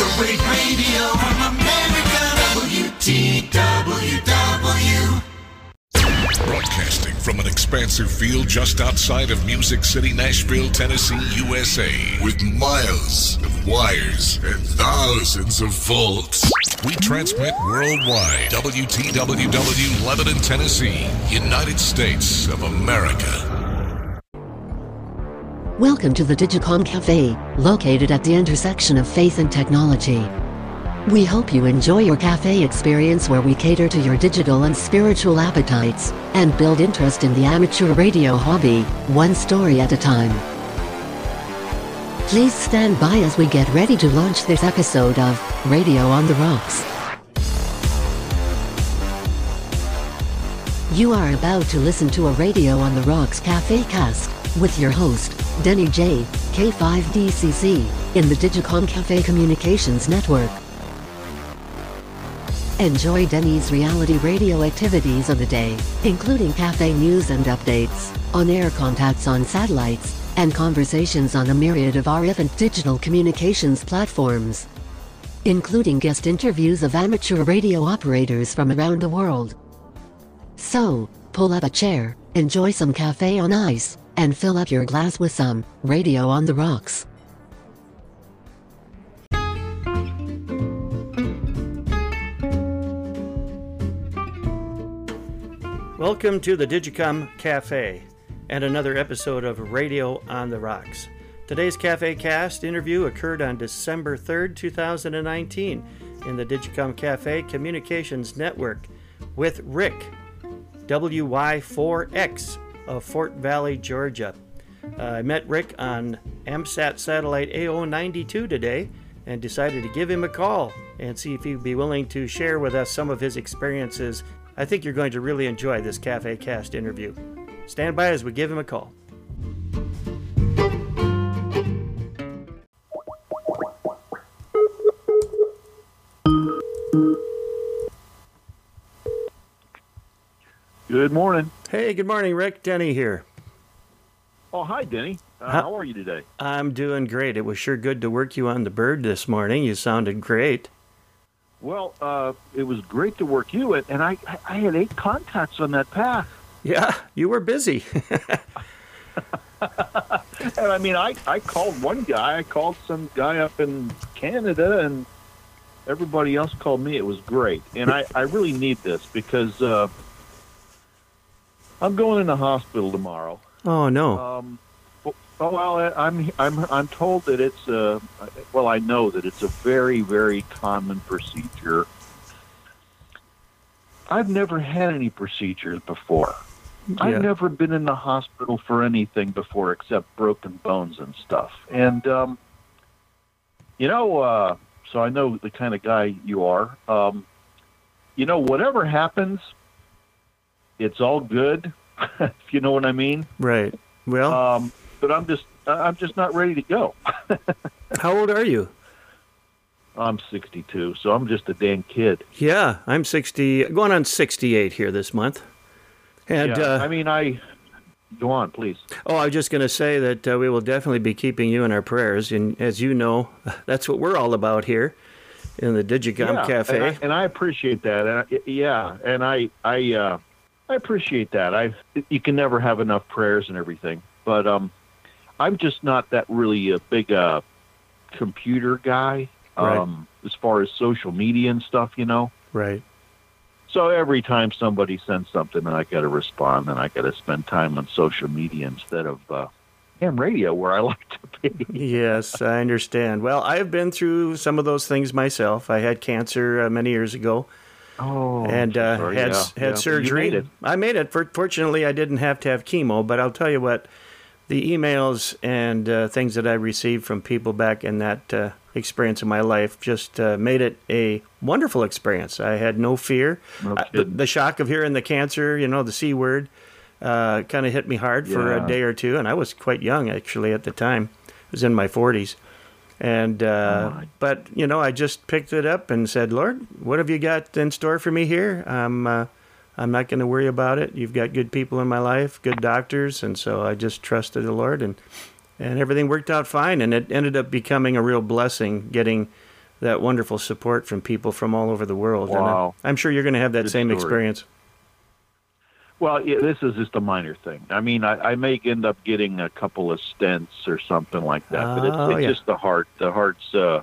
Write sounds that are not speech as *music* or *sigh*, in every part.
Great radio from America, WTWW. Broadcasting from an expansive field just outside of Music City, Nashville, Tennessee, USA, with miles of wires and thousands of volts. We transmit worldwide. WTWW, Lebanon, Tennessee, United States of America. Welcome to the Digicom Cafe, located at the intersection of faith and technology. We hope you enjoy your cafe experience where we cater to your digital and spiritual appetites and build interest in the amateur radio hobby, one story at a time. Please stand by as we get ready to launch this episode of Radio on the Rocks. You are about to listen to a Radio on the Rocks Cafe cast with your host, Denny J, K5DCC, in the Digicom Cafe Communications Network. Enjoy Denny's reality radio activities of the day, including cafe news and updates, on-air contacts on satellites, and conversations on a myriad of RF and digital communications platforms, including guest interviews of amateur radio operators from around the world. So, pull up a chair, enjoy some cafe on ice, and fill up your glass with some radio on the rocks. Welcome to the Digicom Cafe and another episode of Radio on the Rocks. Today's Cafe Cast interview occurred on December 3rd, 2019, in the Digicom Cafe Communications Network with Rick, WY4X of Fort Valley, Georgia. Uh, I met Rick on AMSAT satellite AO92 today and decided to give him a call and see if he'd be willing to share with us some of his experiences. I think you're going to really enjoy this Cafe Cast interview. Stand by as we give him a call. Good morning. Hey, good morning, Rick. Denny here. Oh, hi, Denny. Uh, Huh? how are you today? I'm doing great. It was sure good to work you on the bird this morning. You sounded great. Well, uh, it was great to work you at, and I, I had eight contacts on that path. Yeah, you were busy. *laughs* And I mean, I, I called one guy, I called some guy up in Canada, and everybody else called me. It was great. And I, I really need this because uh, I'm going in the hospital tomorrow. oh, no. Um, oh well, I'm I'm I'm told that it's a well, I know that it's a very very common procedure. I've never had any procedures before. Yeah. I've never been in the hospital for anything before except broken bones and stuff. And um, you know, uh, so I know the kind of guy you are. Um, you know, whatever happens, it's all good. *laughs* if you know what I mean. Right. Well, Um, but I'm just I'm just not ready to go. *laughs* how old are you? I'm 62, so I'm just a damn kid. Yeah, I'm 60, going on 68 here this month. And, yeah, uh, I mean, I go on, please. oh, I was just going to say that uh, we will definitely be keeping you in our prayers. And as you know, *laughs* that's what we're all about here in the Digicom yeah, Cafe. and I, and I appreciate that. And I, yeah, and I I uh, I appreciate that. I you can never have enough prayers and everything, but um, I'm just not that really a big uh computer guy. Right. Um, as far as social media and stuff, you know. right. So every time somebody sends something, I got to respond, and I got to spend time on social media instead of uh, ham radio, where I *laughs* like to be. Yes, I understand. Well, I've been through some of those things myself. I had cancer uh, many years ago. Oh, and uh, so had Yeah, had yeah, surgery. made. I made it. Fortunately, I didn't have to have chemo. But I'll tell you what, the emails and uh, things that I received from people back in that uh, experience of my life just uh, made it a wonderful experience. I had no fear. No I- the, the shock of hearing the cancer, you know, the c word, uh, kind of hit me hard for a day or two, and I was quite young actually at the time. I was in my forties. And uh, my. but you know, I just picked it up and said, "Lord, what have you got in store for me here? I'm uh, I'm not going to worry about it. You've got good people in my life, good doctors, and so I just trusted the Lord, and and everything worked out fine. And it ended up becoming a real blessing getting that wonderful support from people from all over the world. And I- Wow. I'm sure you're going to have that Good same story. experience. Well, yeah, this is just a minor thing. I mean, I, I may end up getting a couple of stents or something like that, but it's, Oh, it's yeah. just the heart. The heart's uh,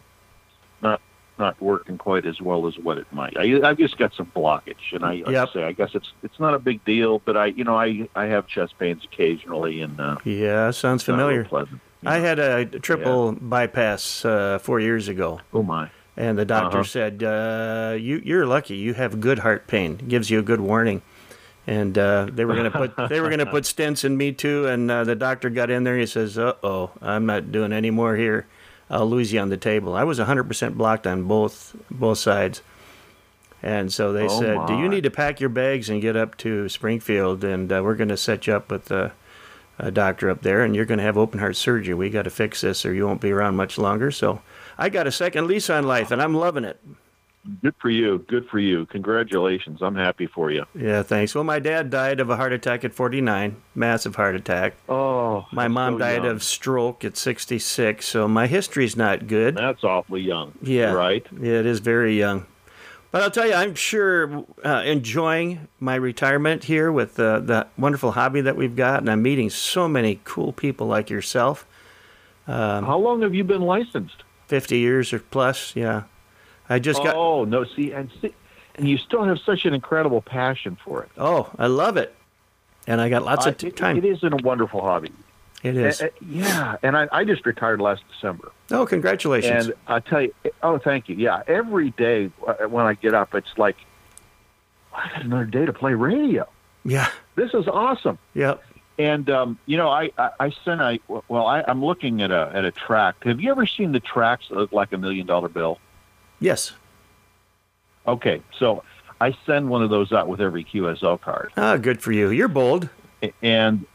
not not working quite as well as what it might. I, I've just got some blockage, and I, like Yep. I say, I guess it's it's not a big deal, but I, you know, I I have chest pains occasionally, and uh, Yeah, sounds it's not real familiar. pleasant. I know. had a triple bypass uh, four years ago, oh my, and the doctor Uh-huh. said, uh, "You you're lucky. You have good heart pain. It gives you a good warning." And uh, they were gonna put they were gonna put *laughs* stents in me too. And uh, the doctor got in there. He says, "Uh oh, I'm not doing any more here. I'll lose you on the table." I was 100% blocked on both both sides. And so they Oh, said, "Do you need to pack your bags and get up to Springfield? And uh, we're going to set you up with a, a doctor up there, and you're going to have open heart surgery. We got to fix this, or you won't be around much longer." So I got a second lease on life, and I'm loving it. Good for you, good for you. Congratulations, I'm happy for you. Yeah, thanks. Well, my dad died of a heart attack at 49, massive heart attack. Oh, My mom so died young. of stroke at 66, so my history's not good. That's awfully young. Yeah. right. Yeah, it is very young. But I'll tell you, I'm sure uh, enjoying my retirement here with uh, the wonderful hobby that we've got, and I'm meeting so many cool people like yourself. Um, How long have you been licensed? 50 years or plus, yeah. I just got. Oh no! See, and see, and you still have such an incredible passion for it. Oh, I love it, and I got lots I- of t- it- time. It is a wonderful hobby. It is. Uh, uh, yeah, and I, I just retired last December, Oh, congratulations! and I tell you, oh, thank you. Yeah, every day uh, when I get up, it's like I got another day to play radio. yeah. This is awesome. Yep. And um, you know, I, I, I sent a well, I, I'm looking at a at a tract. Have you ever seen the tracks that look like a million dollar bill? Yes. Okay, so I send one of those out with every QSL card. Ah, good for you. You're bold. And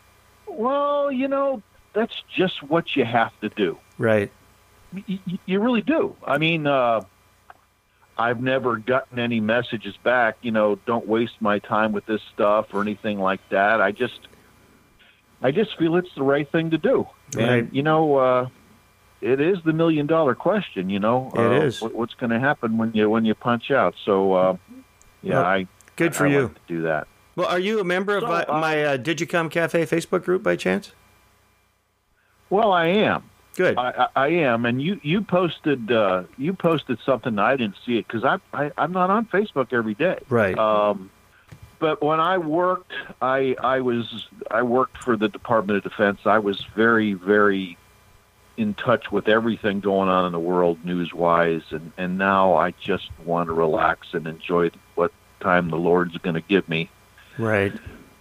well, you know, that's just what you have to do. Right. You, you really do. I mean, uh, I've never gotten any messages back. You know, don't waste my time with this stuff or anything like that. I just, I just feel it's the right thing to do. Right. And you know, uh, it is the million dollar question. You know, It uh, is. What, what's going to happen when you when you punch out? So, uh, yeah, Well, I Good for I you. to do that. Well, are you a member of So, my, uh, my uh, Digicom Cafe Facebook group by chance? Well, I am. Good. I, I, I am, and you you posted uh, you posted something I didn't see it because I, I I'm not on Facebook every day. right. Um, but when I worked, I I was I worked for the Department of Defense. I was very very in touch with everything going on in the world news wise, and and now I just want to relax and enjoy what time the Lord's going to give me right.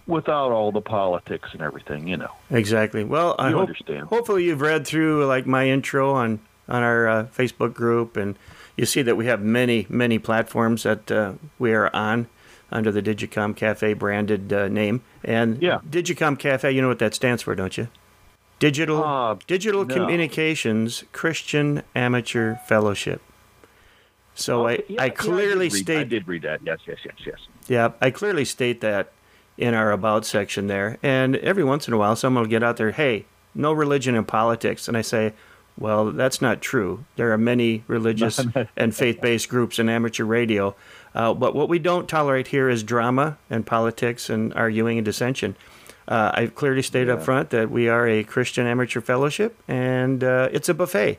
without all the politics and everything. You know, Exactly. Well, I You hope, understand. hopefully you've read through like my intro on on our uh, Facebook group, and you see that we have many many platforms that uh, we are on under the Digicom Cafe branded uh, name. And Yeah. Digicom Cafe, you know what that stands for, don't you? Digital Uh, Digital no. Communications Christian Amateur Fellowship. So I, yeah, I yeah, clearly did read- I state did read that. Yes, yes, yes, yes. yeah, I clearly state that in our about section there. And every once in a while, someone will get out there, hey, no religion in politics. And I say, well, that's not true. There are many religious *laughs* and faith based groups in amateur radio. Uh, but what we don't tolerate here is drama and politics and arguing and dissension. Uh, I've clearly stated up front that we are a Christian amateur fellowship and uh, it's a buffet.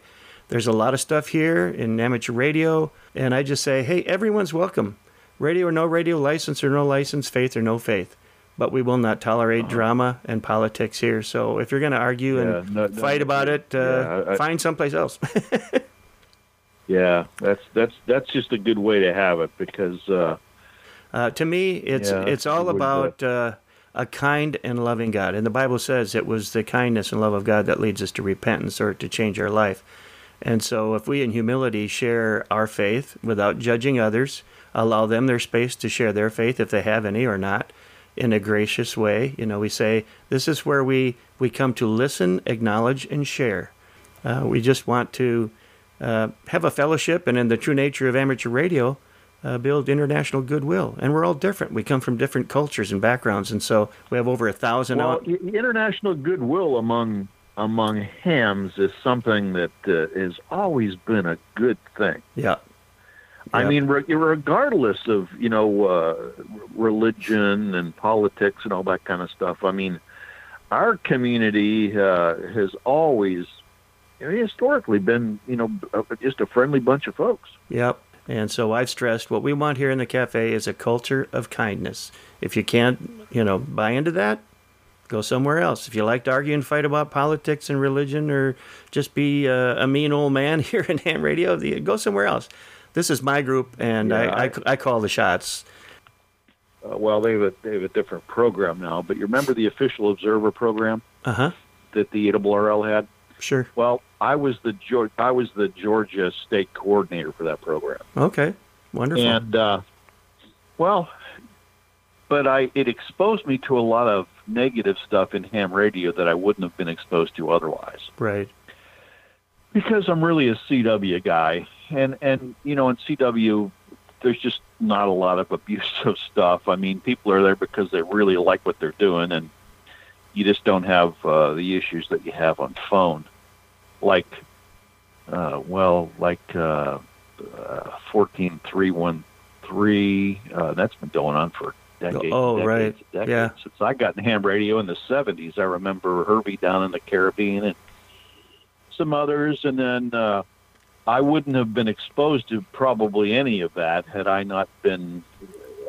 There's a lot of stuff here in amateur radio, and I just say, hey, everyone's welcome. Radio or no radio, license or no license, faith or no faith. But we will not tolerate drama and politics here. So if you're going to argue and Uh-huh. Yeah, no- no, fight about it, uh, yeah, I- find someplace else. *laughs* Yeah, that's that's that's just a good way to have it because uh, Uh, to me, it's Yeah, it's all uh, about uh, a kind and loving God, and the Bible says it was the kindness and love of God that leads us to repentance or to change our life. And so, if we in humility share our faith without judging others, allow them their space to share their faith if they have any or not, in a gracious way, you know, we say this is where we we come to listen, acknowledge, and share. Uh, we just want to uh, have a fellowship, and in the true nature of amateur radio, uh, build international goodwill. And we're all different. We come from different cultures and backgrounds, and so we have over a thousand. well, out- international goodwill among among hams is something that uh, has always been a good thing. Yeah. I Yeah. mean, re- regardless of you know uh, religion and politics and all that kind of stuff. I mean, our community uh, has always, you know, historically been you know uh, just a friendly bunch of folks. Yep. And so I've stressed what we want here in the cafe is a culture of kindness. If you can't, you know, buy into that, go somewhere else. If you like to argue and fight about politics and religion or just be uh, a mean old man *laughs* here in ham radio, the- go somewhere else. This is my group, and Yeah, I, I, I call the shots. Uh, well, they have a they have a different program now, but you remember the official observer program Uh huh. that the ARRL had? Sure. Well, I was the Geor- I was the Georgia state coordinator for that program. Okay. Wonderful. and uh, well, but I it exposed me to a lot of negative stuff in ham radio that I wouldn't have been exposed to otherwise right. because I'm really a CW guy, and and you know in CW there's just not a lot of abusive stuff. I mean, people are there because they really like what they're doing, and you just don't have uh, the issues that you have on phone, like uh, well, like uh, uh, fourteen three one three. Uh, that's been going on for decades. Oh, decades, right. decades. Yeah. Since I got in ham radio in the seventies, I remember Herbie down in the Caribbean and some others, and then uh, I wouldn't have been exposed to probably any of that had I not been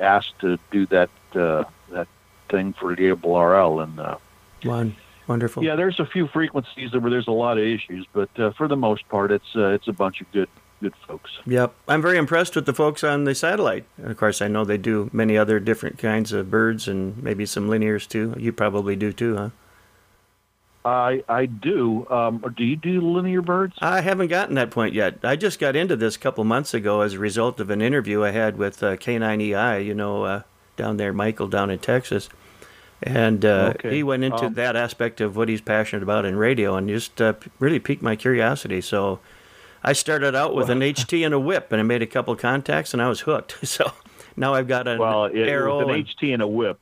asked to do that uh, that thing for the RL. And uh, One. Wonderful. yeah, there's a few frequencies where there's a lot of issues, but uh, for the most part, it's uh, it's a bunch of good good folks. Yep. I'm very impressed with the folks on the satellite. And of course, I know they do many other different kinds of birds and maybe some linears too. You probably do too, huh? I I do. Um, do you do linear birds? I haven't gotten that point yet. I just got into this a couple months ago as a result of an interview I had with uh, K9EI, you know, uh, down there, Michael, down in Texas. And uh, Okay. he went into Um, that aspect of what he's passionate about in radio and just uh, really piqued my curiosity. So I started out with an HT and a whip, and I made a couple contacts, and I was hooked. *laughs* So now I've got an Well, it, arrow. with an and- HT and a whip.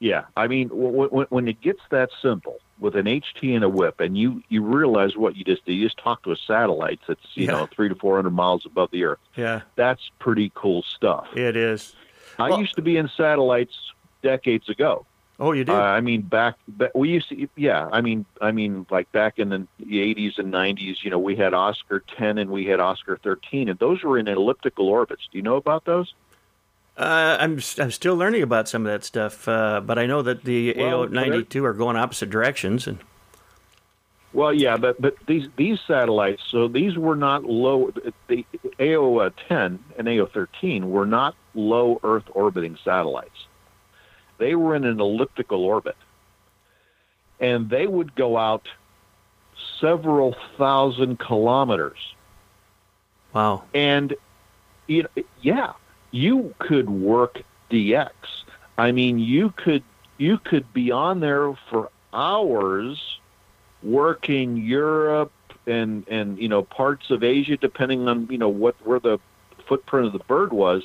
Yeah, I mean, w- w- when it gets that simple with an HT and a whip, and you you realize what you just did, you just talk to a satellite that's you Yeah. know three to four hundred miles above the Earth. yeah, That's pretty cool stuff. it is. I Well- used to be in satellites decades ago. Oh, you did? Uh, I mean, back, back we used to, yeah. I mean, I mean, like back in the '80s and '90s, you know, we had Oscar 10 and we had Oscar 13, and those were in elliptical orbits. Do you know about those? Uh, I'm I'm still learning about some of that stuff, uh, but I know that the Well, AO92 are going opposite directions, and Well, yeah, but but these these satellites, so these were not low. The AO 10 and AO 13 were not low Earth orbiting satellites. They were in an elliptical orbit, and they would go out several thousand kilometers. wow, And you know, yeah, you could work DX. I mean, you could you could be on there for hours working Europe and and you know parts of Asia, depending on you know what where the footprint of the bird was.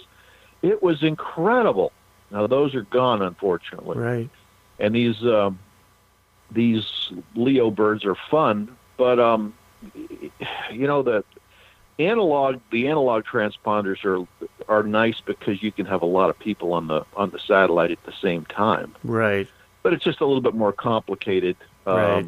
It was incredible. Now those are gone, unfortunately right, and these um, these Leo birds are fun, but um, you know the analog the analog transponders are are nice because you can have a lot of people on the on the satellite at the same time, right, but it's just a little bit more complicated um, Right.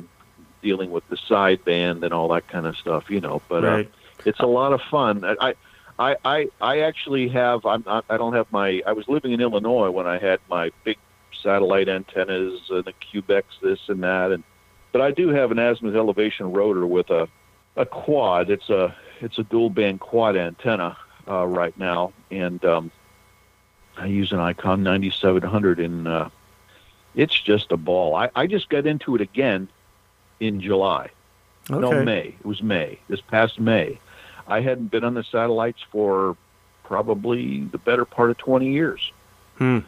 dealing with the sideband and all that kind of stuff, you know. But uh, it's a lot of fun. I, I, I, I I actually have. I'm not, I don't have my. I was living in Illinois when I had my big satellite antennas and the Cubex, this and that, and but I do have an azimuth elevation rotor with a a quad. It's a it's a dual band quad antenna uh, right now, and um, I use an ICOM 9700, and uh, it's just a ball. I, I just got into it again in July. Okay. No, May. It was May. This past May. I hadn't been on the satellites for probably the better part of 20 years. Hmm.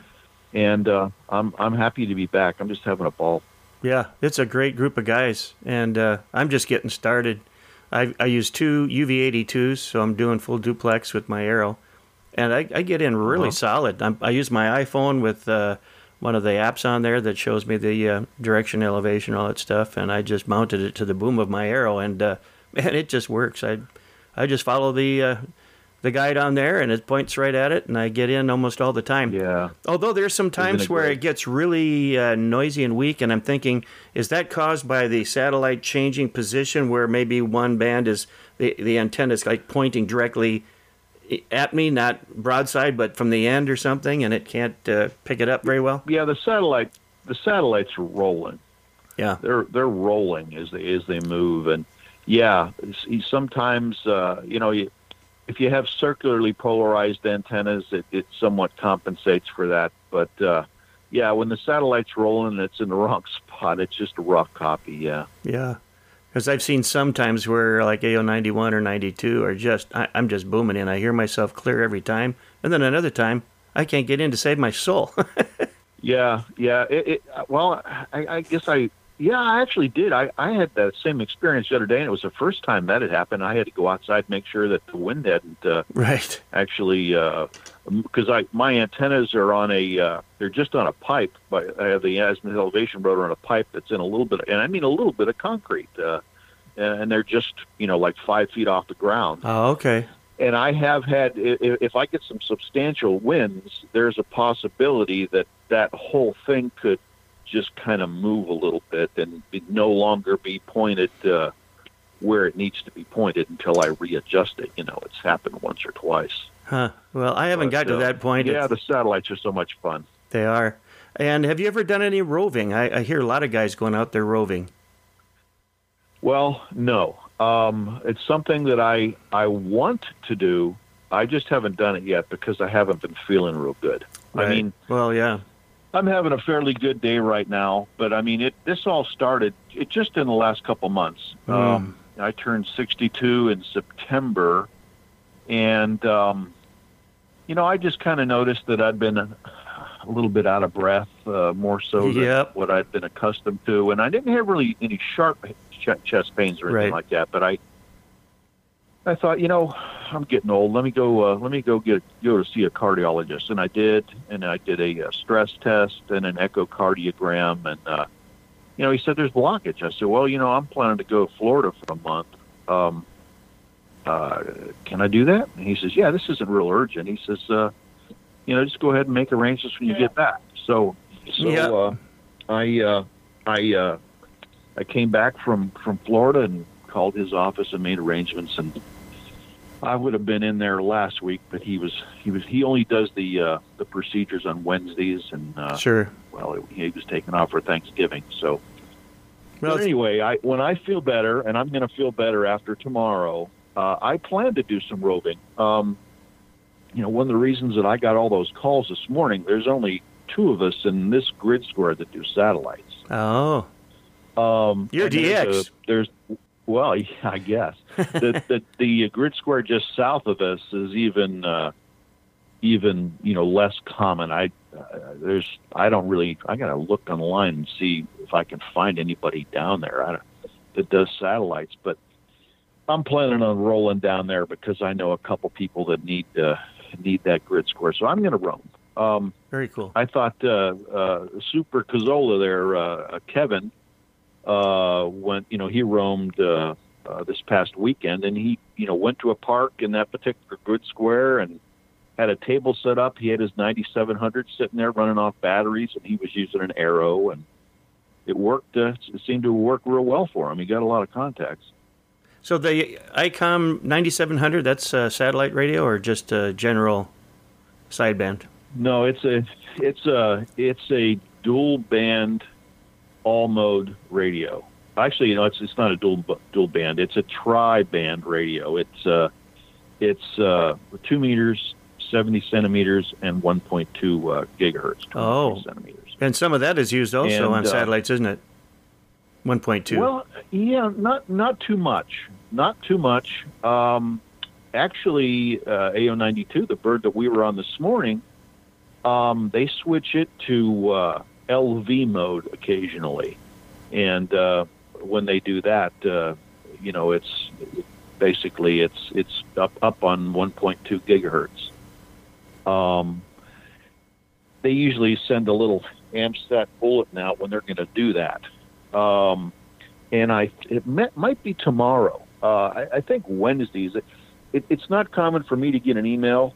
And uh, I'm I'm happy to be back. I'm just having a ball. Yeah, it's a great group of guys, and uh, I'm just getting started. I, I use two UV82s, so I'm doing full duplex with my Arrow, and I, I get in really Uh-huh. solid. I'm, I use my iPhone with uh, one of the apps on there that shows me the uh, direction, elevation, all that stuff, and I just mounted it to the boom of my arrow, and uh, *laughs* man, it just works. I I just follow the uh, the guide on there, and it points right at it, and I get in almost all the time. Yeah. Although there's some times it where great? it gets really uh, noisy and weak, and I'm thinking, is that caused by the satellite changing position, where maybe one band is the the antenna is like pointing directly at me, not broadside, but from the end or something, and it can't uh, pick it up very well? Yeah, the satellite the satellites are rolling. Yeah. They're they're rolling as they as they move, and yeah, s- sometimes uh, you know you, if you have circularly polarized antennas, it, it somewhat compensates for that. But uh, yeah, when the satellite's rolling and it's in the *laughs* wrong spot, it's just a rough copy. Yeah. Yeah. Because I've seen sometimes where like AO 91 or 92 are just, I, I'm just booming in. I hear myself clear every time. And then another time, I can't get in to save my soul. *laughs* Yeah, yeah. It, it, well, I, I guess I, yeah, I actually did. I, I had that same experience the other day, and it was the first time that had happened. I had to go outside, and make sure that the wind hadn't uh, right. actually, because I my antennas are on a, uh, they're just on a pipe. But I have the azimuth elevation rotor on a pipe that's in a little bit, and I mean a little bit of concrete, uh, and they're just you know like five feet off the ground Oh, okay. and I have had if I get some substantial winds, there's a possibility that that whole thing could just kind of move a little bit and no longer be pointed uh, where it needs to be pointed until I readjust it. You know, it's happened once or twice. Huh. Well, I haven't got But, to uh, that point. Yeah, It's- the satellites are so much fun. they are. And have you ever done any roving? I, I hear a lot of guys going out there roving. Well, no. Um, it's something that I I want to do. I just haven't done it yet because I haven't been feeling real good. I mean, well, yeah. I'm having a fairly good day right now, but I mean, it. This all started it just in the last couple months. Mm. Um, I turned 62 in September, and um, you know, I just kind of noticed that I'd been a, a little bit out of breath, uh, more so than Yep. what I'd been accustomed to, and I didn't have really any sharp ch- chest pains or anything Right. like that. But I, I thought, you know, I'm getting old. Let me go. Uh, let me go get go to see a cardiologist, and I did. And I did a, uh stress test and an echocardiogram, and uh, you know, he said there's blockage. I said, well, you know, I'm planning to go to Florida for a month. Um, uh, can I do that? And he says, yeah, this isn't real urgent. He says, uh, you know, just go ahead and make arrangements when you get back. So, so Yeah. uh, I, uh, I, uh, I came back from from Florida and called his office and made arrangements and I would have been in there last week, but he was he was he only does the uh, the procedures on Wednesdays and uh, Sure. well he was taken off for Thanksgiving. So Well, but anyway, I when I feel better, and I'm going to feel better after tomorrow, uh, I plan to do some roving. Um, you know, one of the reasons that I got all those calls this morning, there's only two of us in this grid square that do satellites. oh, Um, You're and there's DX. a- There's, well, *laughs* yeah, I guess the, *laughs* the the grid square just south of us is even uh, even you know less common. I uh, there's I don't really I gotta look online and see if I can find anybody down there I don't, that does satellites, but I'm planning on rolling down there because I know a couple people that need uh, need that grid square, so I'm going to roam. Um, very cool. I thought uh, uh, Super Cazola there, uh, Kevin, uh, went. You know, he roamed uh, uh, this past weekend, and he, you know, went to a park in that particular grid square and had a table set up. He had his 9700 sitting there running off batteries, and he was using an arrow, and it worked. Uh, it seemed to work real well for him. He got a lot of contacts. So the ICOM 9700, that's uh, satellite radio or just a general sideband? No, it's a it's a it's a dual band all mode radio. Actually, you know, it's it's not a dual dual band. It's a tri band radio. It's uh it's uh two meters, seventy centimeters, and one point two uh, gigahertz. Oh. centimeters. And some of that is used also And, on uh, satellites, isn't it? 1.2. Well, yeah, not not too much, not too much. Um, actually, uh, AO92, the bird that we were on this morning, um, they switch it to uh, LV mode occasionally, and uh, when they do that, uh, you know, it's basically it's it's up up on 1.2 gigahertz. Um, they usually send a little AMSAT bulletin out when they're going to do that. Um, and I it met, might be tomorrow. Uh, I, I think Wednesdays. It, it, it's not common for me to get an email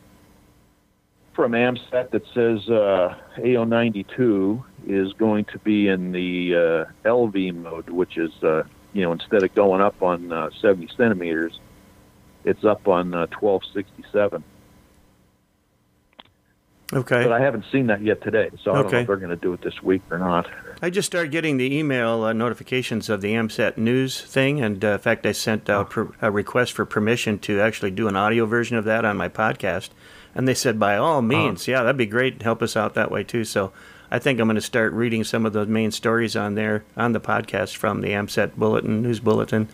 from AMSAT that says uh, AO92 is going to be in the uh, LV mode, which is uh, you know instead of going up on uh, 70 centimeters, it's up on uh, 1267. Okay. But I haven't seen that yet today, so I don't know if they're going to do it this week or not. I just started getting the email uh, notifications of the AMSAT news thing, and uh, in fact, I sent out per- a request for permission to actually do an audio version of that on my podcast, and they said by all means, yeah, that'd be great. Help us out that way too. So I think I'm going to start reading some of those main stories on there on the podcast from the AMSAT bulletin news bulletin.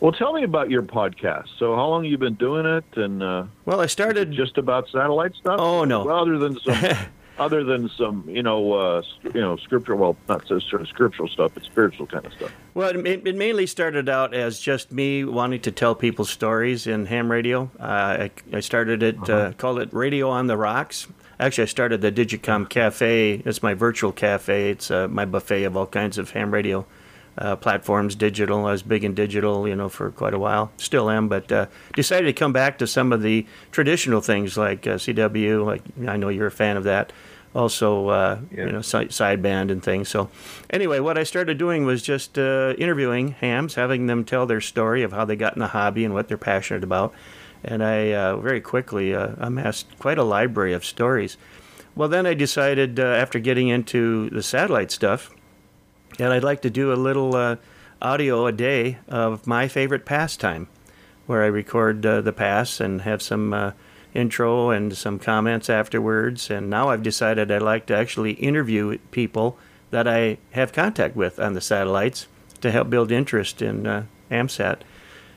Well, tell me about your podcast. So, how long you been doing it, and uh, Well, I started just about satellite stuff? Oh, no. Other than some, *laughs* other than some, you know, uh, you know, scriptural. Well, not so sort of scriptural stuff, but spiritual kind of stuff. Well, it, it mainly started out as just me wanting to tell people stories in ham radio. Uh, I, I started it, uh, called it Radio on the Rocks. Actually, I started the Digicom Cafe. It's my virtual cafe. It's uh, my buffet of all kinds of ham radio uh, platforms, digital. I was big in digital, you know, for quite a while. Still am, but uh, decided to come back to some of the traditional things like uh, CW. Like I know you're a fan of that. Also, uh, Yeah. you know, si- sideband and things. So, anyway, what I started doing was just uh, interviewing hams, having them tell their story of how they got in the hobby and what they're passionate about. And I uh, very quickly uh, amassed quite a library of stories. Well, then I decided uh, after getting into the satellite stuff, and I'd like to do a little uh, audio a day of my favorite pastime, where I record uh, the pass and have some uh, intro and some comments afterwards. And now I've decided I'd like to actually interview people that I have contact with on the satellites to help build interest in uh, AMSAT.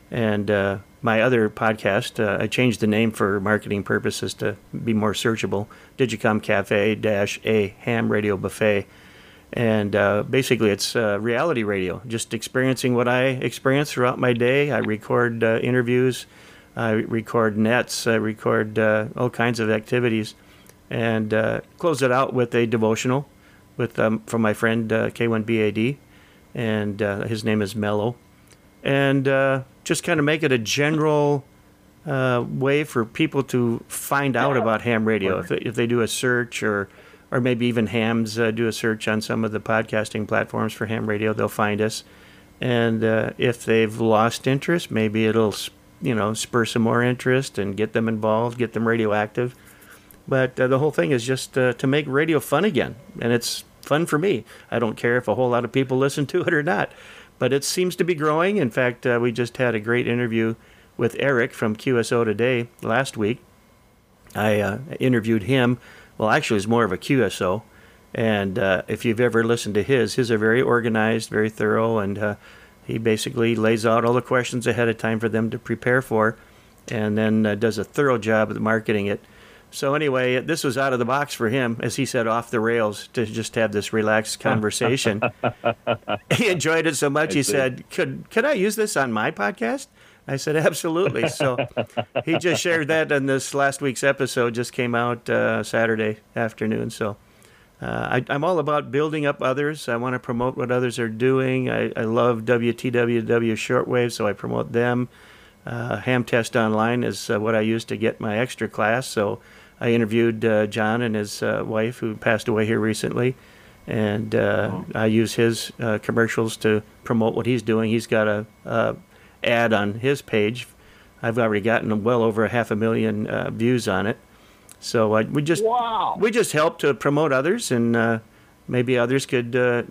And uh, my other podcast, uh, I changed the name for marketing purposes to be more searchable Digicom Cafe A Ham Radio Buffet. And uh, basically, it's uh, reality radio, just experiencing what I experience throughout my day. I record uh, interviews, I record nets, I record uh, all kinds of activities, and uh, close it out with a devotional with um, from my friend uh, K1BAD, and uh, his name is Mello, and uh, just kind of make it a general uh, way for people to find out about ham radio. If they, if they do a search or or maybe even hams uh, do a search on some of the podcasting platforms for ham radio. They'll find us. And uh, if they've lost interest maybe it'll you know spur some more interest and get them involved get them radioactive. But uh, the whole thing is just uh, to make radio fun again. And it's fun for me. I don't care if a whole lot of people *laughs* listen to it or not. But it seems to be growing. In fact uh, we just had a great interview with eric from qso today last week. I uh, interviewed him well actually it's more of a qso and uh, if you've ever listened to his his are very organized very thorough and uh, he basically lays out all the questions ahead of time for them to prepare for and then uh, does a thorough job of marketing it so anyway, this was out of the box for him, as he said, off the rails to just have this relaxed *laughs* conversation. *laughs* he enjoyed it so much. he see. said, "Could could I use this on my podcast?" I said, "Absolutely." So he just shared that in this last week's episode. Just came out uh, Saturday afternoon. So uh, I, I'm all about building up others. I want to promote what others are doing. I, I love WTWW shortwave, so I promote them. Uh, Ham Test Online is uh, what I use to get my extra class. So I interviewed uh, John and his uh, wife, who passed away here recently, and uh, I use his uh, commercials to promote what he's doing. He's got a, uh ad on his page. I've already gotten well over a half a million uh, views on it. So uh, we just Wow. we just help to promote others, and uh, maybe others could, uh,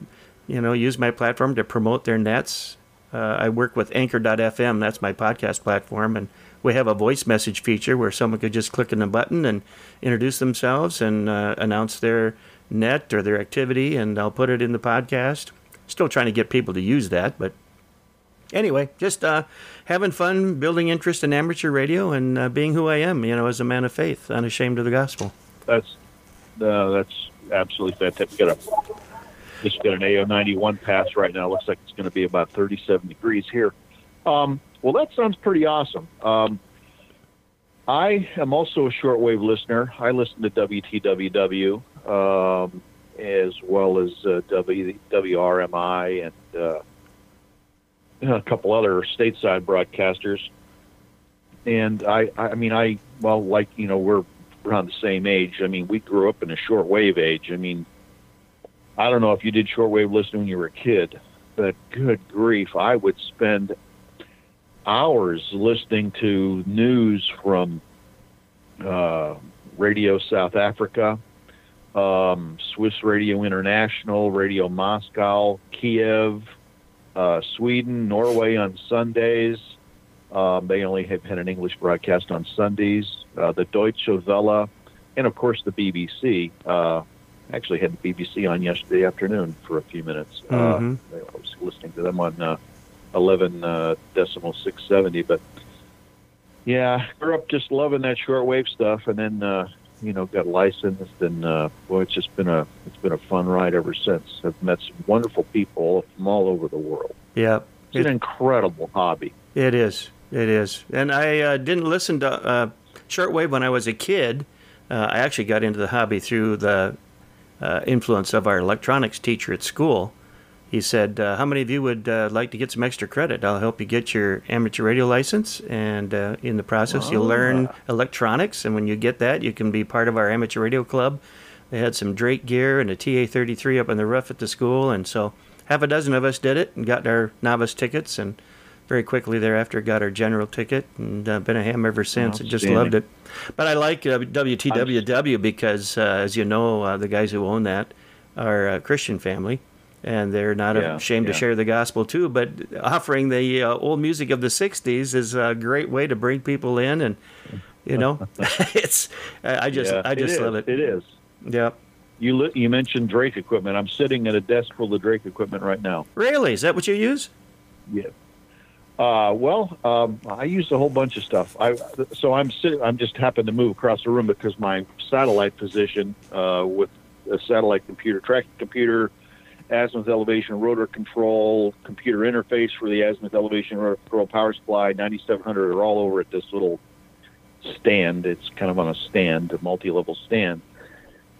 you know, use my platform to promote their nets. Uh, I work with Anchor.fm. That's my podcast platform, and we have a voice message feature where someone could just click on a button and introduce themselves and uh, announce their net or their activity, and I'll put it in the podcast. Still trying to get people to use that, but anyway, just uh, having fun, building interest in amateur radio, and uh, being who I am, you know, as a man of faith, unashamed of the gospel. That's uh, that's absolutely fantastic. We got a just got an AO91 pass right now. Looks like it's going to be about 37 degrees here. Um, well, that sounds pretty awesome. Um, I am also a shortwave listener. I listen to WTWW, um, as well as uh, w, WRMI and uh, a couple other stateside broadcasters. And I, I mean, I well, like you know, we're around the same age. I mean, we grew up in a shortwave age. I mean, I don't know if you did shortwave listening when you were a kid, but good grief, I would spend hours listening to news from uh, Radio South Africa, um, Swiss Radio International, Radio Moscow, Kiev, uh, Sweden, Norway on Sundays. Um, they only have had an English broadcast on Sundays. Uh, the Deutsche Welle, and of course the BBC. Uh, actually had the BBC on yesterday afternoon for a few minutes. Mhm. Uh, I was listening to them on uh, 11 uh, decimal 670. But yeah, grew up just loving that shortwave stuff, and then uh, you know got licensed, and uh, boy, it's just been a it's been a fun ride ever since. I've met some wonderful people from all over the world. Yeah, It's an incredible hobby. It is. It is. And I uh, didn't listen to uh, shortwave when I was a kid. Uh, I actually got into the hobby through the uh, influence of our electronics teacher at school. He said, uh, "How many of you would uh, like to get some extra credit? I'll help you get your amateur radio license, and uh, in the process, you'll learn electronics. And when you get that, you can be part of our amateur radio club." They had some Drake gear and a TA33 up on the roof at the school, and so half a dozen of us did it and got our novice tickets, and very quickly thereafter got our general ticket and uh, been a ham ever since. and just loved it. But I like uh, WTWW because, uh, as you know, uh, the guys who own that are a Christian family. And they're not Yeah, ashamed to share the gospel too. But offering the uh, old music of the '60s is a great way to bring people in, and you know, *laughs* *laughs* it's I just Yeah, I just is. love it. It is. Yep. You li- you mentioned Drake equipment. I'm sitting at a desk full of Drake equipment right now. Really, is that what you use? Yeah. Uh, well, um, I use a whole bunch of stuff. I so I'm sitting. I'm just happened to move across the room because my satellite position uh, with a satellite computer, tracking computer, azimuth elevation rotor control, computer interface for the azimuth elevation rotor control power supply, 9700 are all over at this little stand. It's kind of on a stand, a multi-level stand.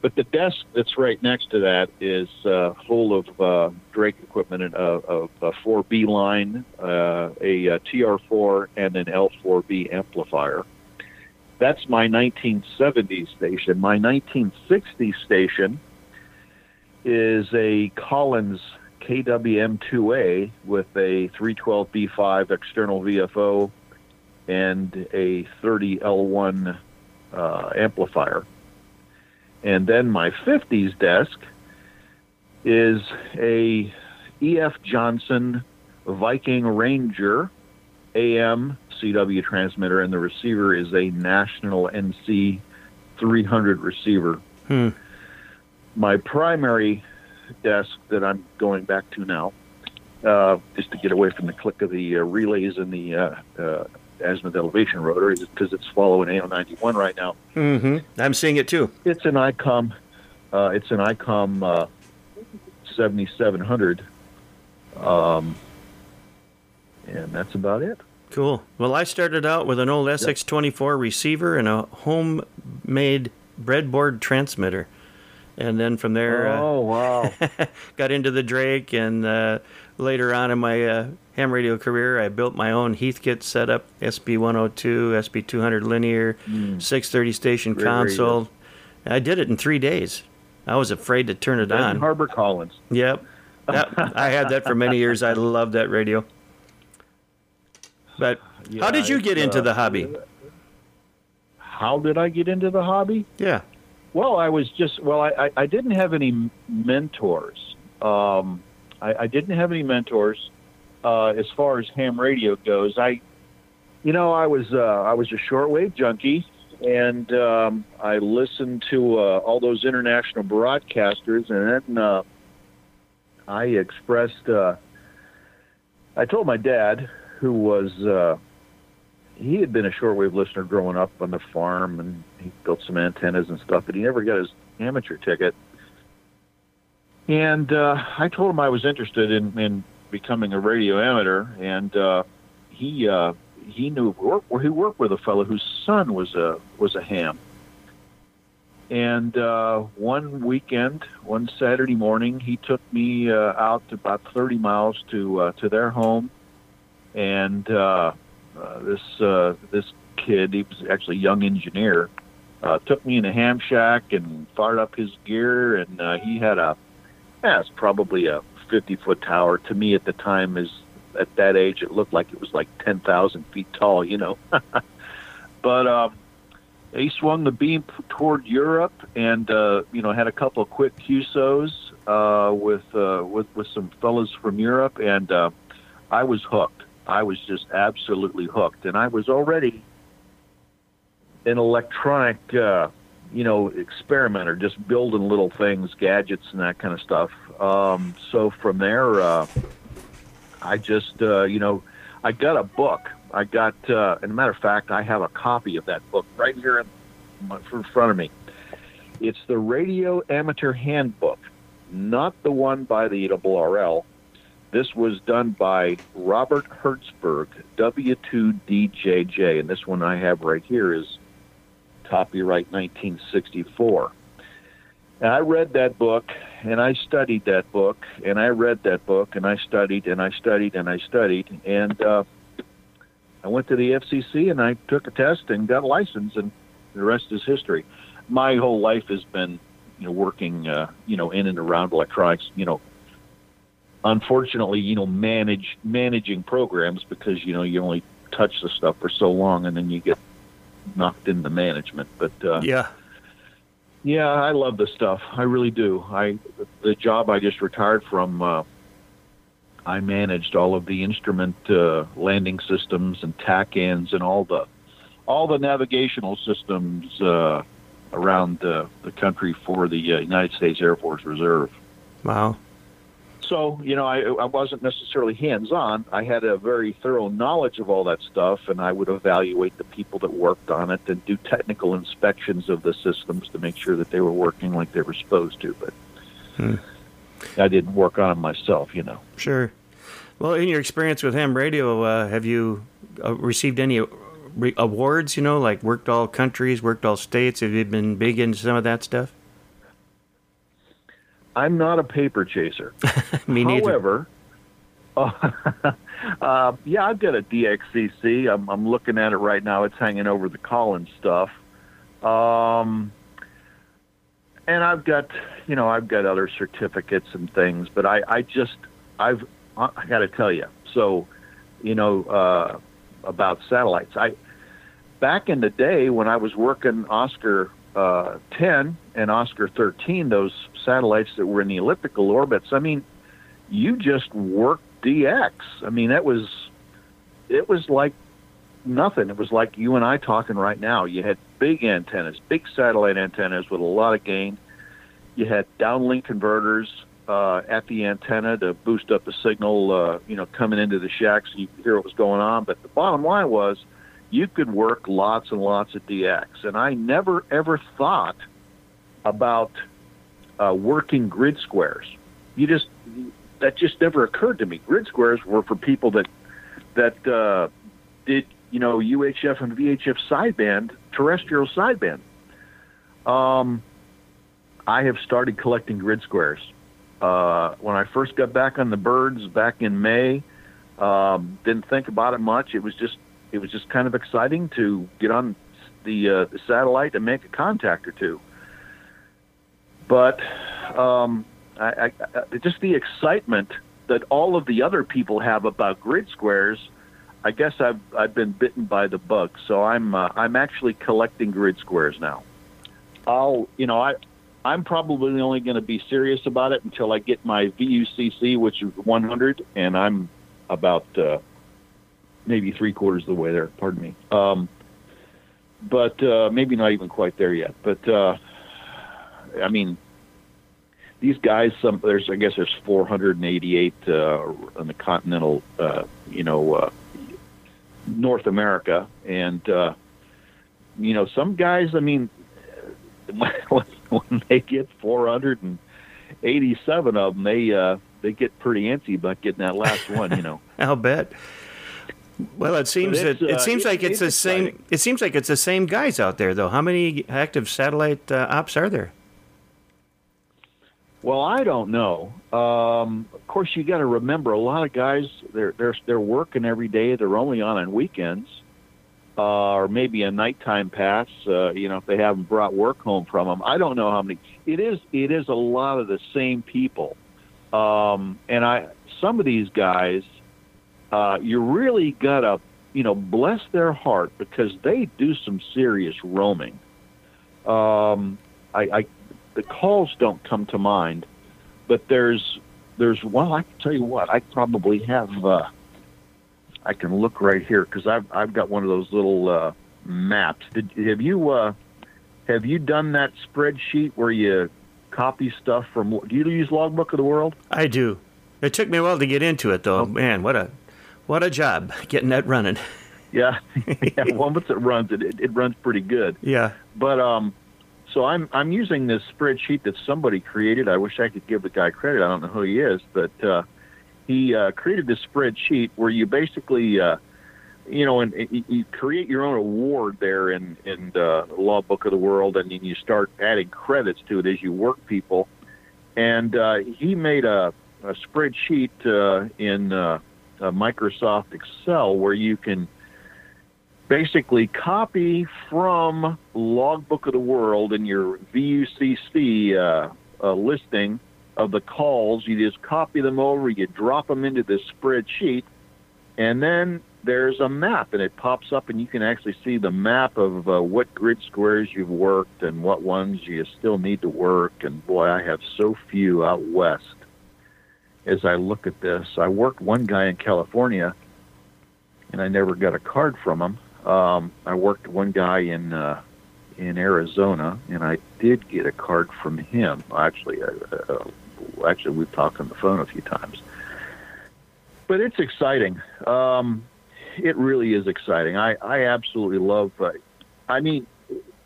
But the desk that's right next to that is uh, full of uh, Drake equipment, and a, a, a 4B line, uh, a, uh TR4, and an L4B amplifier. That's my 1970s station. My 1960s station is a Collins KWM2A with a 312B5 external VFO and a 30L1 uh, amplifier. And then my 50s desk is a EF Johnson Viking Ranger AM CW transmitter, and the receiver is a National NC 300 receiver. Hmm. My primary desk that I'm going back to now, uh, just to get away from the click of the uh, relays and the uh, uh, azimuth elevation rotor, is because it's following AO91 right now. Mm-hmm. I'm seeing it too. It's an ICOM. Uh, it's an ICOM uh, 7700. Um, and that's about it. Cool. Well, I started out with an old SX24 receiver and a homemade breadboard transmitter. And then from there, uh, oh wow! *laughs* got into the Drake. And uh, later on in my uh, ham radio career, I built my own Heathkit setup SB102, SB200 linear, 630 station Great radio. console. I did it in three days. I was afraid to turn it Ben on. Harbor Collins. Yep. That, *laughs* I had that for many years. I loved that radio. But how did you get into uh, the hobby? How did I get into the hobby? Yeah. Well, I was just well. I, I, didn't have any mentors. Um, I, I didn't have any mentors uh, as far as ham radio goes. I, you know, I was uh, I was a shortwave junkie, and um, I listened to uh, all those international broadcasters, and then uh, I expressed. Uh, I told my dad, who was uh, he had been a shortwave listener growing up on the farm, and he built some antennas and stuff, but he never got his amateur ticket. And uh, I told him I was interested in, in becoming a radio amateur, and uh, he uh, he knew he worked with a fellow whose son was a was a ham, and uh, one weekend, one Saturday morning, he took me uh, out about 30 miles to uh, to their home, and uh, uh, this uh, this kid, he was actually a young engineer, uh, took me in a ham shack and fired up his gear, and uh, he had a, yeah, it's probably a 50 foot tower. To me, at the time, is at that age, it looked like it was like 10,000 feet tall, you know. *laughs* but um, he swung the beam toward Europe, and uh, you know had a couple of quick QSOs uh, with uh, with with some fellas from Europe, and uh, I was hooked. I was just absolutely hooked, and I was already an electronic, uh, you know, experimenter, just building little things, gadgets, and that kind of stuff. Um, so from there, uh, I just, uh, you know, I got a book. I got, uh, and a matter of fact, I have a copy of that book right here in, my, in front of me. It's the Radio Amateur Handbook, not the one by the ARRL. This was done by Robert Hertzberg, W2DJJ, and this one I have right here is copyright 1964. And I read that book and I studied that book and I read that book and I studied and I studied and I studied and uh, I went to the FCC and I took a test and got a license and the rest is history. My whole life has been, you know, working, uh, you know, in and around electronics. You know, unfortunately, you know, manage managing programs because you know you only touch the stuff for so long and then you get knocked into management. But uh, Yeah. yeah, I love the stuff. I really do. I the job I just retired from. Uh, I managed all of the instrument uh, landing systems and TACANs and all the all the navigational systems uh, around uh, the country for the uh, United States Air Force Reserve. Wow. So, you know, I, I wasn't necessarily hands on. I had a very thorough knowledge of all that stuff, and I would evaluate the people that worked on it and do technical inspections of the systems to make sure that they were working like they were supposed to. But I didn't work on them myself, you know. Sure. Well, in your experience with ham radio, uh, have you uh, received any re- awards? You know, like worked all countries, worked all states. Have you been big into some of that stuff? I'm not a paper chaser. *laughs* Me neither. However, *laughs* uh, yeah, I've got a DXCC. I'm, I'm looking at it right now. It's hanging over the Collins stuff. Um, and I've got, you know, I've got other certificates and things, but I, I just, I've, I got to tell you. So, you know, uh, about satellites. I, back in the day when I was working Oscar uh, 10 and Oscar 13, those satellites that were in the elliptical orbits, I mean, you just worked DX. I mean, that was, it was like nothing. It was like you and I talking right now. You had big antennas, big satellite antennas with a lot of gain. You had downlink converters uh, at the antenna to boost up the signal, uh, you know, coming into the shack so you could hear what was going on. But the bottom line was you could work lots and lots of DX. And I never, ever thought about uh, working grid squares. You just, that just never occurred to me. Grid squares were for people that, that uh, did, you know, UHF and VHF sideband, terrestrial sideband. Um, I have started collecting grid squares. Uh, when I first got back on the birds back in May, um, didn't think about it much. It was just it was just kind of exciting to get on the, uh, satellite and make a contact or two. But um, I, I, I, just the excitement that all of the other people have about grid squares, I guess I've I've been bitten by the bug. So I'm uh, I'm actually collecting grid squares now. I'll you know I I'm probably only going to be serious about it until I get my VUCC, which is 100, and I'm about uh, maybe three quarters of the way there. Pardon me. Um, but uh, maybe not even quite there yet. But uh, I mean, these guys. Some there's I guess there's 488 uh, in the continental, uh, you know, uh, North America, and uh, you know some guys. I mean, *laughs* when they get 487 of them, they they get pretty antsy about getting that last one. You know. *laughs* I'll bet. Well, it seems that it uh, seems like it's, it's the same. It seems like it's the same guys out there, though. How many active satellite uh, ops are there? Well, I don't know. Um, of course, you got to remember a lot of guys they're they're they're working every day. They're only on on weekends, uh, or maybe a nighttime pass. Uh, you know, if they haven't brought work home from them. I don't know how many. It is it is a lot of the same people, um, and I some of these guys, uh, you really gotta you know bless their heart because they do some serious roaming. Um, I, I the calls don't come to mind, but there's there's well, I can tell you what, I probably have. Uh, I can look right here because I've I've got one of those little uh, maps. Did have you uh, have you done that spreadsheet where you copy stuff from? Do you use Logbook of the World? I do. It took me a while to get into it, though. Man, what a what a job getting that running. *laughs* Yeah, yeah. Well, once it runs, it, it it runs pretty good. Yeah. But um, so I'm I'm using this spreadsheet that somebody created. I wish I could give the guy credit. I don't know who he is, but uh, he uh, created this spreadsheet where you basically, uh, you know, and you, you create your own award there in in the Logbook of the World, and then you start adding credits to it as you work people. And uh, he made a, a spreadsheet uh, in uh, Microsoft Excel where you can basically copy from Logbook of the World in your VUCC uh, uh, listing of the calls. You just copy them over, you drop them into this spreadsheet, and then there's a map, and it pops up, and you can actually see the map of uh, what grid squares you've worked and what ones you still need to work. And boy, I have so few out west. As I look at this, I worked one guy in California, and I never got a card from him. Um, I worked one guy in uh, in Arizona, and I did get a card from him. Actually, uh, uh, actually, we've talked on the phone a few times. But it's exciting. Um, it really is exciting. I I absolutely love. Uh, I mean,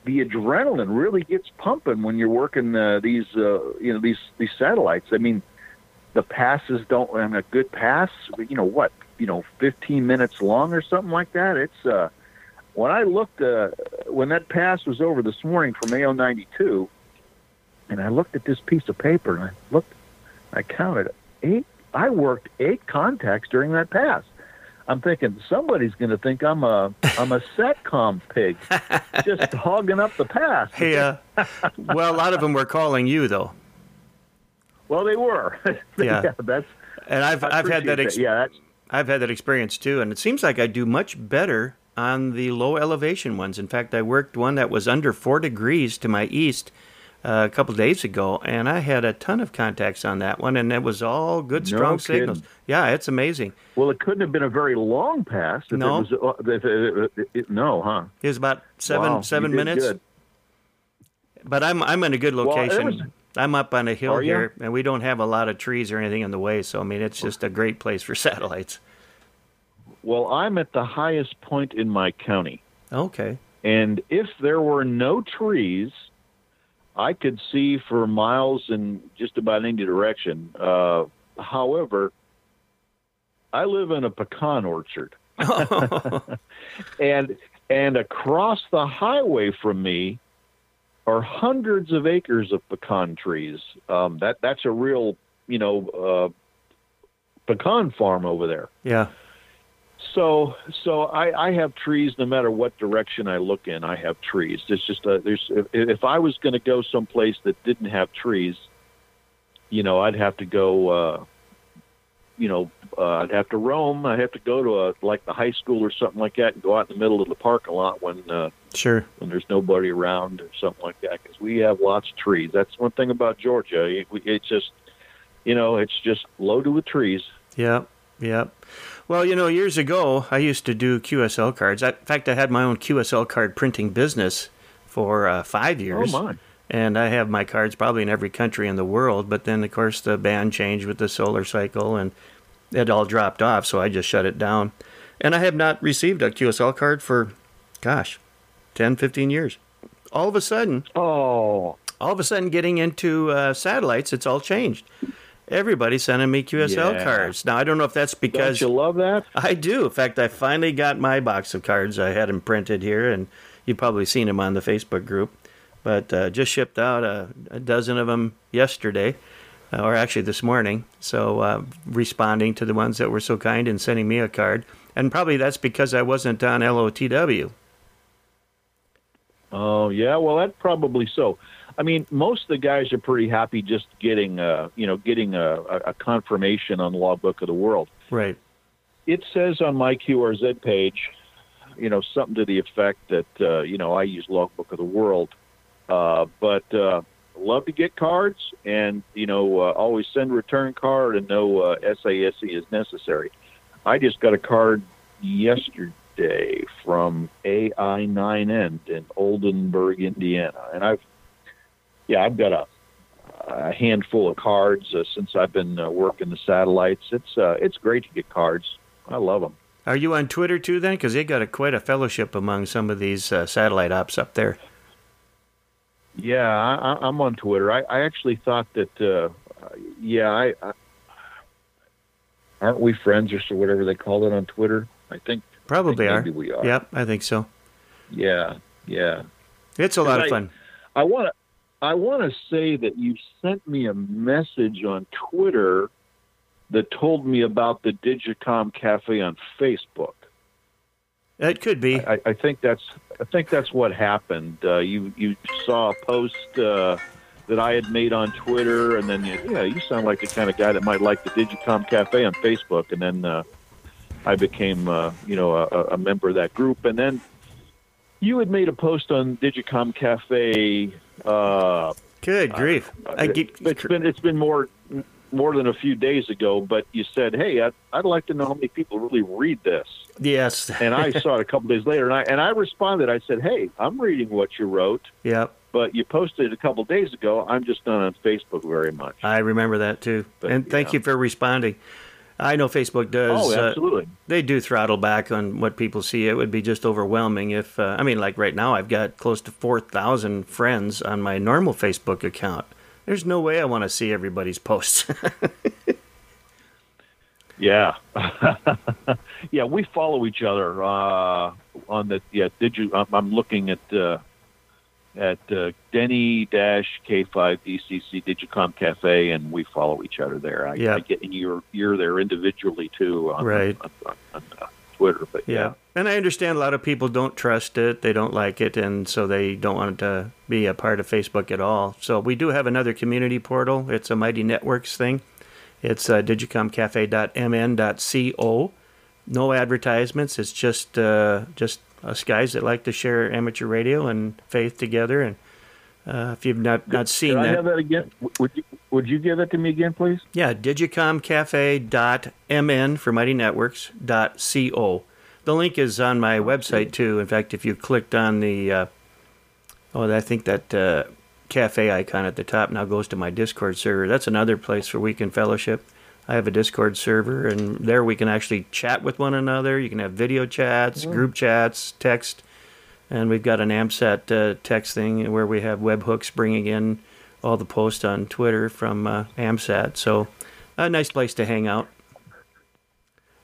the adrenaline really gets pumping when you're working uh, these uh, you know these these satellites. I mean, the passes don't. And a good pass, you know what? You know, 15 minutes long or something like that. It's uh, when I looked uh, when that pass was over this morning from AO 92, and I looked at this piece of paper and I looked, I counted eight. I worked eight contacts during that pass. I'm thinking somebody's going to think I'm a I'm a setcom pig, *laughs* just hogging up the pass. Hey, uh, *laughs* well, a lot of them were calling you though, Well, they were. *laughs* Yeah. that's. and I've I've had that. Yeah, I've had that experience too, and it seems like I do much better on the low elevation ones. In fact, I worked one that was under four degrees to my east uh, a couple days ago, and I had a ton of contacts on that one, and it was all good, strong kidding. signals. Yeah, it's amazing. well. It couldn't have been a very long pass. If No. It was, uh, if it, it, it, no, huh? It was about seven Wow, seven minutes. good. But I'm I'm in a good location. was- I'm up on a hill Are here, and we don't have a lot of trees or anything in the way. So I mean, it's just a great place for *laughs* satellites. Well, I'm at the highest point in my county. Okay. And if there were no trees, I could see for miles in just about any direction. Uh, however, I live in a pecan orchard, *laughs* *laughs* and and across the highway from me are hundreds of acres of pecan trees. Um, that that's a real you know uh, pecan farm over there. Yeah. So, so I, I have trees no matter what direction I look in. I have trees. It's just a, there's if, if I was going to go someplace that didn't have trees, you know, I'd have to go. Uh, you know, uh, I'd have to roam. I'd have to go to a like the high school or something like that, and go out in the middle of the parking lot when uh, Sure. when there's nobody around or something like that. Because we have lots of trees. That's one thing about Georgia. It, it's just, you know, it's just loaded with trees. Yeah, yeah. Well, you know, years ago, I used to do QSL cards. I, in fact, I had my own QSL card printing business for uh, five years. Oh my! And I have my cards probably in every country in the world. But then, of course, the band changed with the solar cycle and it all dropped off. So I just shut it down. And I have not received a QSL card for, gosh, 10, 15 years. All of a sudden, Oh, all of a sudden getting into uh, satellites, it's all changed. Everybody's sending me QSL Yeah. cards. Now I don't know if that's Don't because you love that? I do. In fact, I finally got my box of cards. I had them printed here, and you've probably seen them on the Facebook group. But uh, just shipped out a, a dozen of them yesterday, uh, or actually this morning. So uh, responding to the ones that were so kind and sending me a card, and probably that's because I wasn't on LOTW. Oh yeah, well that's probably so. I mean, most of the guys are pretty happy just getting, uh, you know, getting a, a a confirmation on Logbook of the World. Right. It says on my QRZ page, you know, something to the effect that, uh, you know, I use Logbook of the World, uh, but uh, love to get cards and you know uh, always send return card and no uh, SASE is necessary. I just got a card yesterday from AI9N in Oldenburg, Indiana, and I've yeah I've got a, a handful of cards uh, since I've been uh, working the satellites. It's uh, it's great to get cards. I love them. Are you on Twitter too then? Because they got a, quite a fellowship among some of these uh, satellite ops up there. Yeah, I, I'm on Twitter. I, I actually thought that, uh, yeah, I, I aren't we friends or so whatever they call it on Twitter. I think Probably I are. think maybe we are. Yep, I think so. Yeah, yeah. It's a lot of fun. I want to, I want to say that you sent me a message on Twitter that told me about the Digicom Cafe on Facebook. It could be. I, I think that's I think that's what happened. Uh, you you saw a post uh, that I had made on Twitter, and then you, yeah, you sound like the kind of guy that might like the Digicom Cafe on Facebook, and then uh, I became uh, you know a, a member of that group, and then you had made a post on Digicom Cafe. Uh, Good grief. I get, it's been it's been more more than a few days ago, but you said, "Hey, I'd, I'd like to know how many people really read this." yes. and I *laughs* saw it a couple days later, and I and I responded. I said, "Hey, I'm reading what you wrote, yep. but you posted it a couple days ago. I'm just not on Facebook very much." I remember that too. But, and thank yeah. you for responding. I know Facebook does. oh, uh, absolutely. they do throttle back on what people see. It would be just overwhelming if, uh, I mean, like right now, I've got close to 4,000 friends on my normal Facebook account. There's no way I want to see everybody's posts. *laughs* yeah, *laughs* yeah. We follow each other uh, on the. Yeah, did you? I'm, I'm looking at uh, at uh, Denny Dash K5 DCC Digicom Cafe, and we follow each other there. I, Yeah. I get and you're you're there individually too on, Right. on, on, on uh, Twitter, but yeah. And I understand a lot of people don't trust it, they don't like it, and so they don't want to be a part of Facebook at all. So we do have another community portal. It's a Mighty Networks thing. It's uh, digicomcafe.mn.co. No advertisements. It's just uh, just us guys that like to share amateur radio and faith together. And uh, if you've not not seen Can I that, have that again? Would you would you give that to me again, please? yeah, digicomcafe.mn for Mighty Networks dot co. The link is on my website too. In fact, if you clicked on the, uh, oh, I think that uh, cafe icon at the top now goes to my Discord server. That's another place where we can fellowship. I have a Discord server, and there we can actually chat with one another. You can have video chats, group chats, text, and we've got an AMSAT uh, text thing where we have webhooks bringing in all the posts on Twitter from uh, AMSAT. So, a nice place to hang out.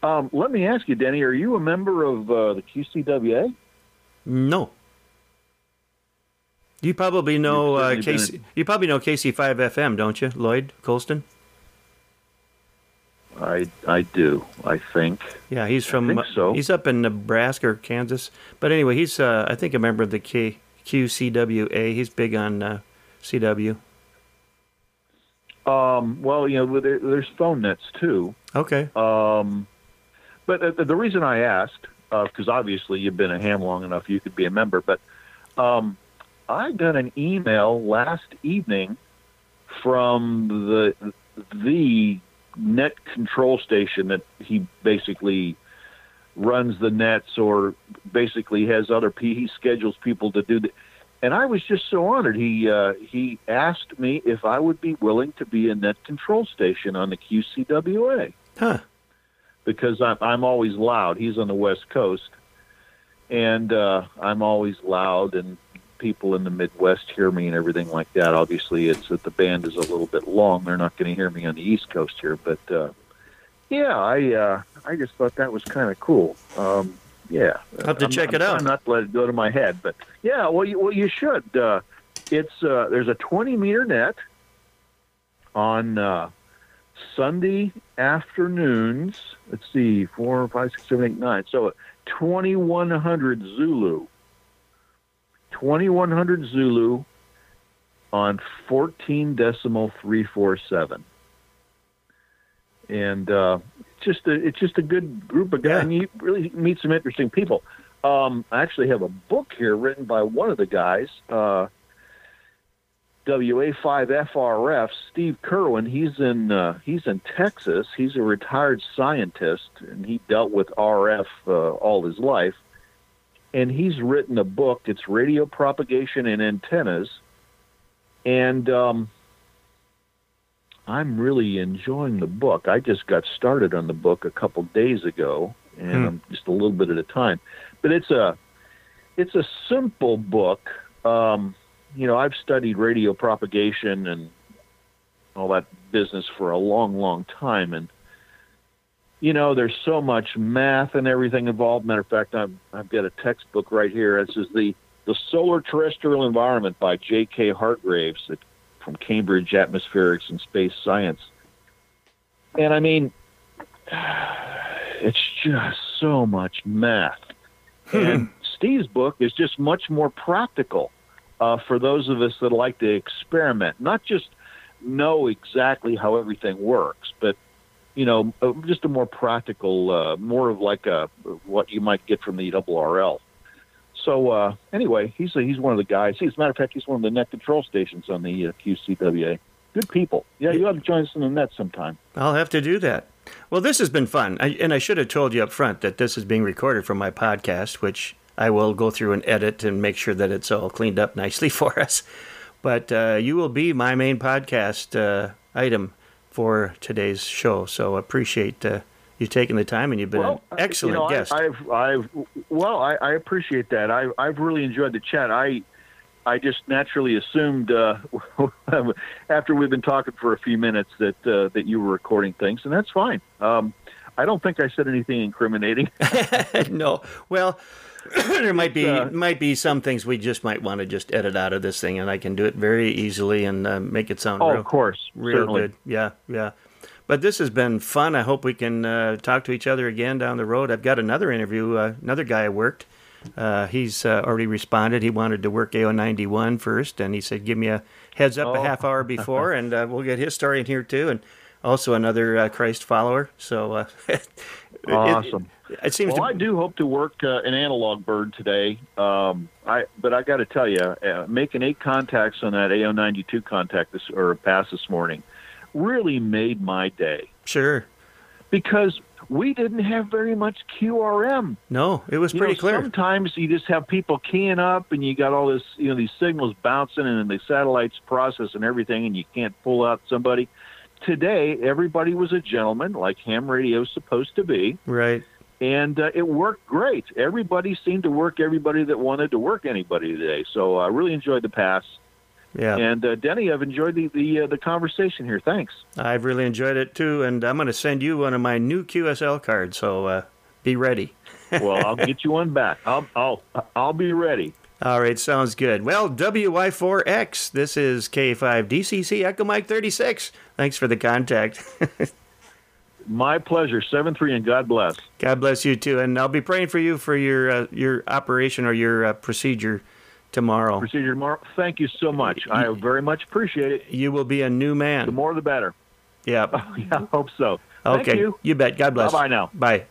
Um, let me ask you, Denny, are you a member of uh, the QCWA? No. You probably know uh, KC, You probably know KC5 FM, don't you, Lloyd Colston? I I do. I think. Yeah, he's from. think so. He's up in Nebraska or Kansas, but anyway, he's uh, I think a member of the K, QCWA. He's big on uh, CW. Um, well, you know, there, there's phone nets too. Okay. Um, but the, the reason I asked, because obviously you've been a ham long enough, you could be a member. But um, I got an email last evening from the the net control station that he basically runs the nets or basically has other P he schedules people to do the and I was just so honored. He uh, he asked me if I would be willing to be a net control station on the QCWA Huh. because I'm I'm always loud. He's on the West Coast, and uh, I'm always loud and people in the Midwest hear me and everything like that. Obviously, it's that the band is a little bit long. They're not going to hear me on the East Coast here, but uh, yeah, I uh, I just thought that was kind of cool. Um, yeah, I'll have to I'm- check I'm it out. trying Not to let it go to my head, but yeah, well, you, well, you should. Uh, it's uh, there's a 20 meter net on uh, Sunday afternoons. Let's see, four, five, six, seven, eight, nine. So 2100 Zulu. 2100 Zulu on 14 decimal 347. And uh, it's just a, it's just a good group of guys, Yeah. and you really meet some interesting people. Um, I actually have a book here written by one of the guys, uh, WA5FRF, Steve Cerwin. He's in uh, he's in Texas. He's a retired scientist, and he dealt with RF uh, all his life. And he's written a book. It's radio propagation and antennas, and um, I'm really enjoying the book. I just got started on the book a couple days ago, and Hmm. I'm just a little bit at a time. But it's a it's a simple book. Um, you know, I've studied radio propagation and all that business for a long, long time, and you know, there's so much math and everything involved. Matter of fact, I've I've got a textbook right here. This is the the Solar Terrestrial Environment by J.K. Hargreaves that, from Cambridge Atmospherics and Space Science. And I mean, *sighs* it's just so much math. *laughs* and Steve's book is just much more practical uh, for those of us that like to experiment, not just know exactly how everything works, but you know, uh, just a more practical, uh, more of like a what you might get from the ARRL. So uh, anyway, he's a, he's one of the guys. As a matter of fact, he's one of the net control stations on the uh, QCWA. Good people. Yeah, you ought to join us in the net sometime. I'll have to do that. Well, this has been fun. I, and I should have told you up front that this is being recorded for my podcast, which I will go through and edit and make sure that it's all cleaned up nicely *laughs* for us. But uh, you will be my main podcast uh, item for today's show. So appreciate uh, you taking the time, and you've been an excellent you know, guest. I, I've, I've, well, I, I appreciate that. I, I've really enjoyed the chat. I, I just naturally assumed uh, *laughs* after we've been talking for a few minutes that uh, that you were recording things, and that's fine. Um, I don't think I said anything incriminating. *laughs* no, well, *coughs* there might be uh, might be some things we just might want to just edit out of this thing, and I can do it very easily and uh, make it sound oh, real, of course, real certainly. good. Yeah, yeah. But this has been fun. I hope we can uh, talk to each other again down the road. I've got another interview. Uh, another guy I worked. Uh, he's uh, already responded. He wanted to work AO91 first, and he said, "Give me a heads up a Oh. half hour *laughs* before, and uh, we'll get his story in here too." And also another uh, Christ follower. So uh, *laughs* Awesome. It, it seems Well, to I do hope to work uh, an analog bird today. Um, I, but I got to tell you, uh, making eight contacts on that AO92 contact this or pass this morning really made my day sure. because we didn't have very much QRM. No, it was You pretty know, clear. Sometimes you just have people keying up, and you got all this, you know, these signals bouncing, and the satellites processing everything, and you can't pull out somebody. Today, everybody was a gentleman, like ham radio is supposed to be, Right. And uh, it worked great. Everybody seemed to work everybody that wanted to work anybody today. So I really enjoyed the pass. Yeah. And uh, Denny, I've enjoyed the the, uh, the conversation here. Thanks. I've really enjoyed it too, and I'm going to send you one of my new QSL cards. So uh, be ready. *laughs* Well, I'll get you one back. I'll I'll I'll be ready. All right, sounds good. Well, WY4X, this is K5DCC Echo Mike 36. Thanks for the contact. *laughs* My pleasure. Seven three, and God bless. God bless you too, and I'll be praying for you for your uh, your operation or your uh, procedure tomorrow. Procedure tomorrow. Thank you so much. I very much appreciate it. You will be a new man. The more, the better. Yeah. *laughs* Yeah, I hope so. Thank Okay. you. bet. God bless. Bye-bye now. Bye.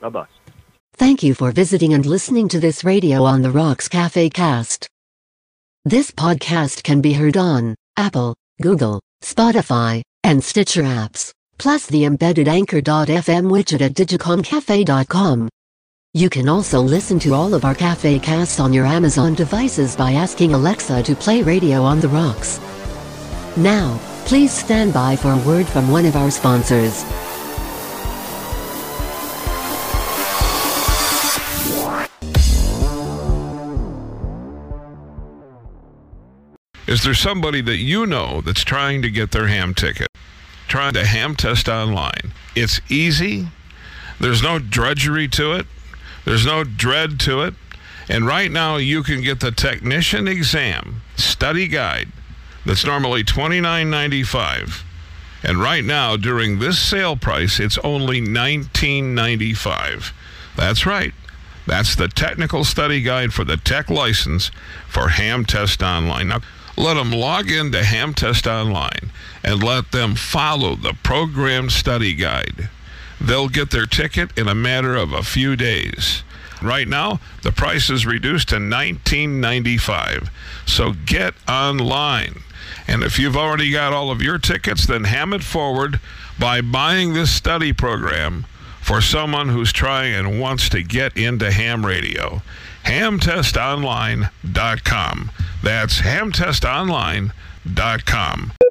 Bye bye. Thank you for visiting and listening to this Radio on the Rocks Cafe cast. This podcast can be heard on Apple, Google, Spotify, and Stitcher apps, plus the embedded Anchor.fm widget at digicomcafe.com. You can also listen to all of our cafe casts on your Amazon devices by asking Alexa to play Radio on the Rocks. Now, please stand by for a word from one of our sponsors. Is there somebody that you know that's trying to get their ham ticket? Trying to ham test online. It's easy. There's no drudgery to it. There's no dread to it. And right now you can get the technician exam study guide that's normally $29.95. And right now, during this sale price, it's only $19.95. That's right. That's the technical study guide for the tech license for Ham Test Online. Now, let them log into Ham Test Online and let them follow the program study guide. They'll get their ticket in a matter of a few days. Right now, the price is reduced to $19.95. So get online. And if you've already got all of your tickets, then ham it forward by buying this study program for someone who's trying and wants to get into ham radio. Hamtestonline.com. That's hamtestonline.com.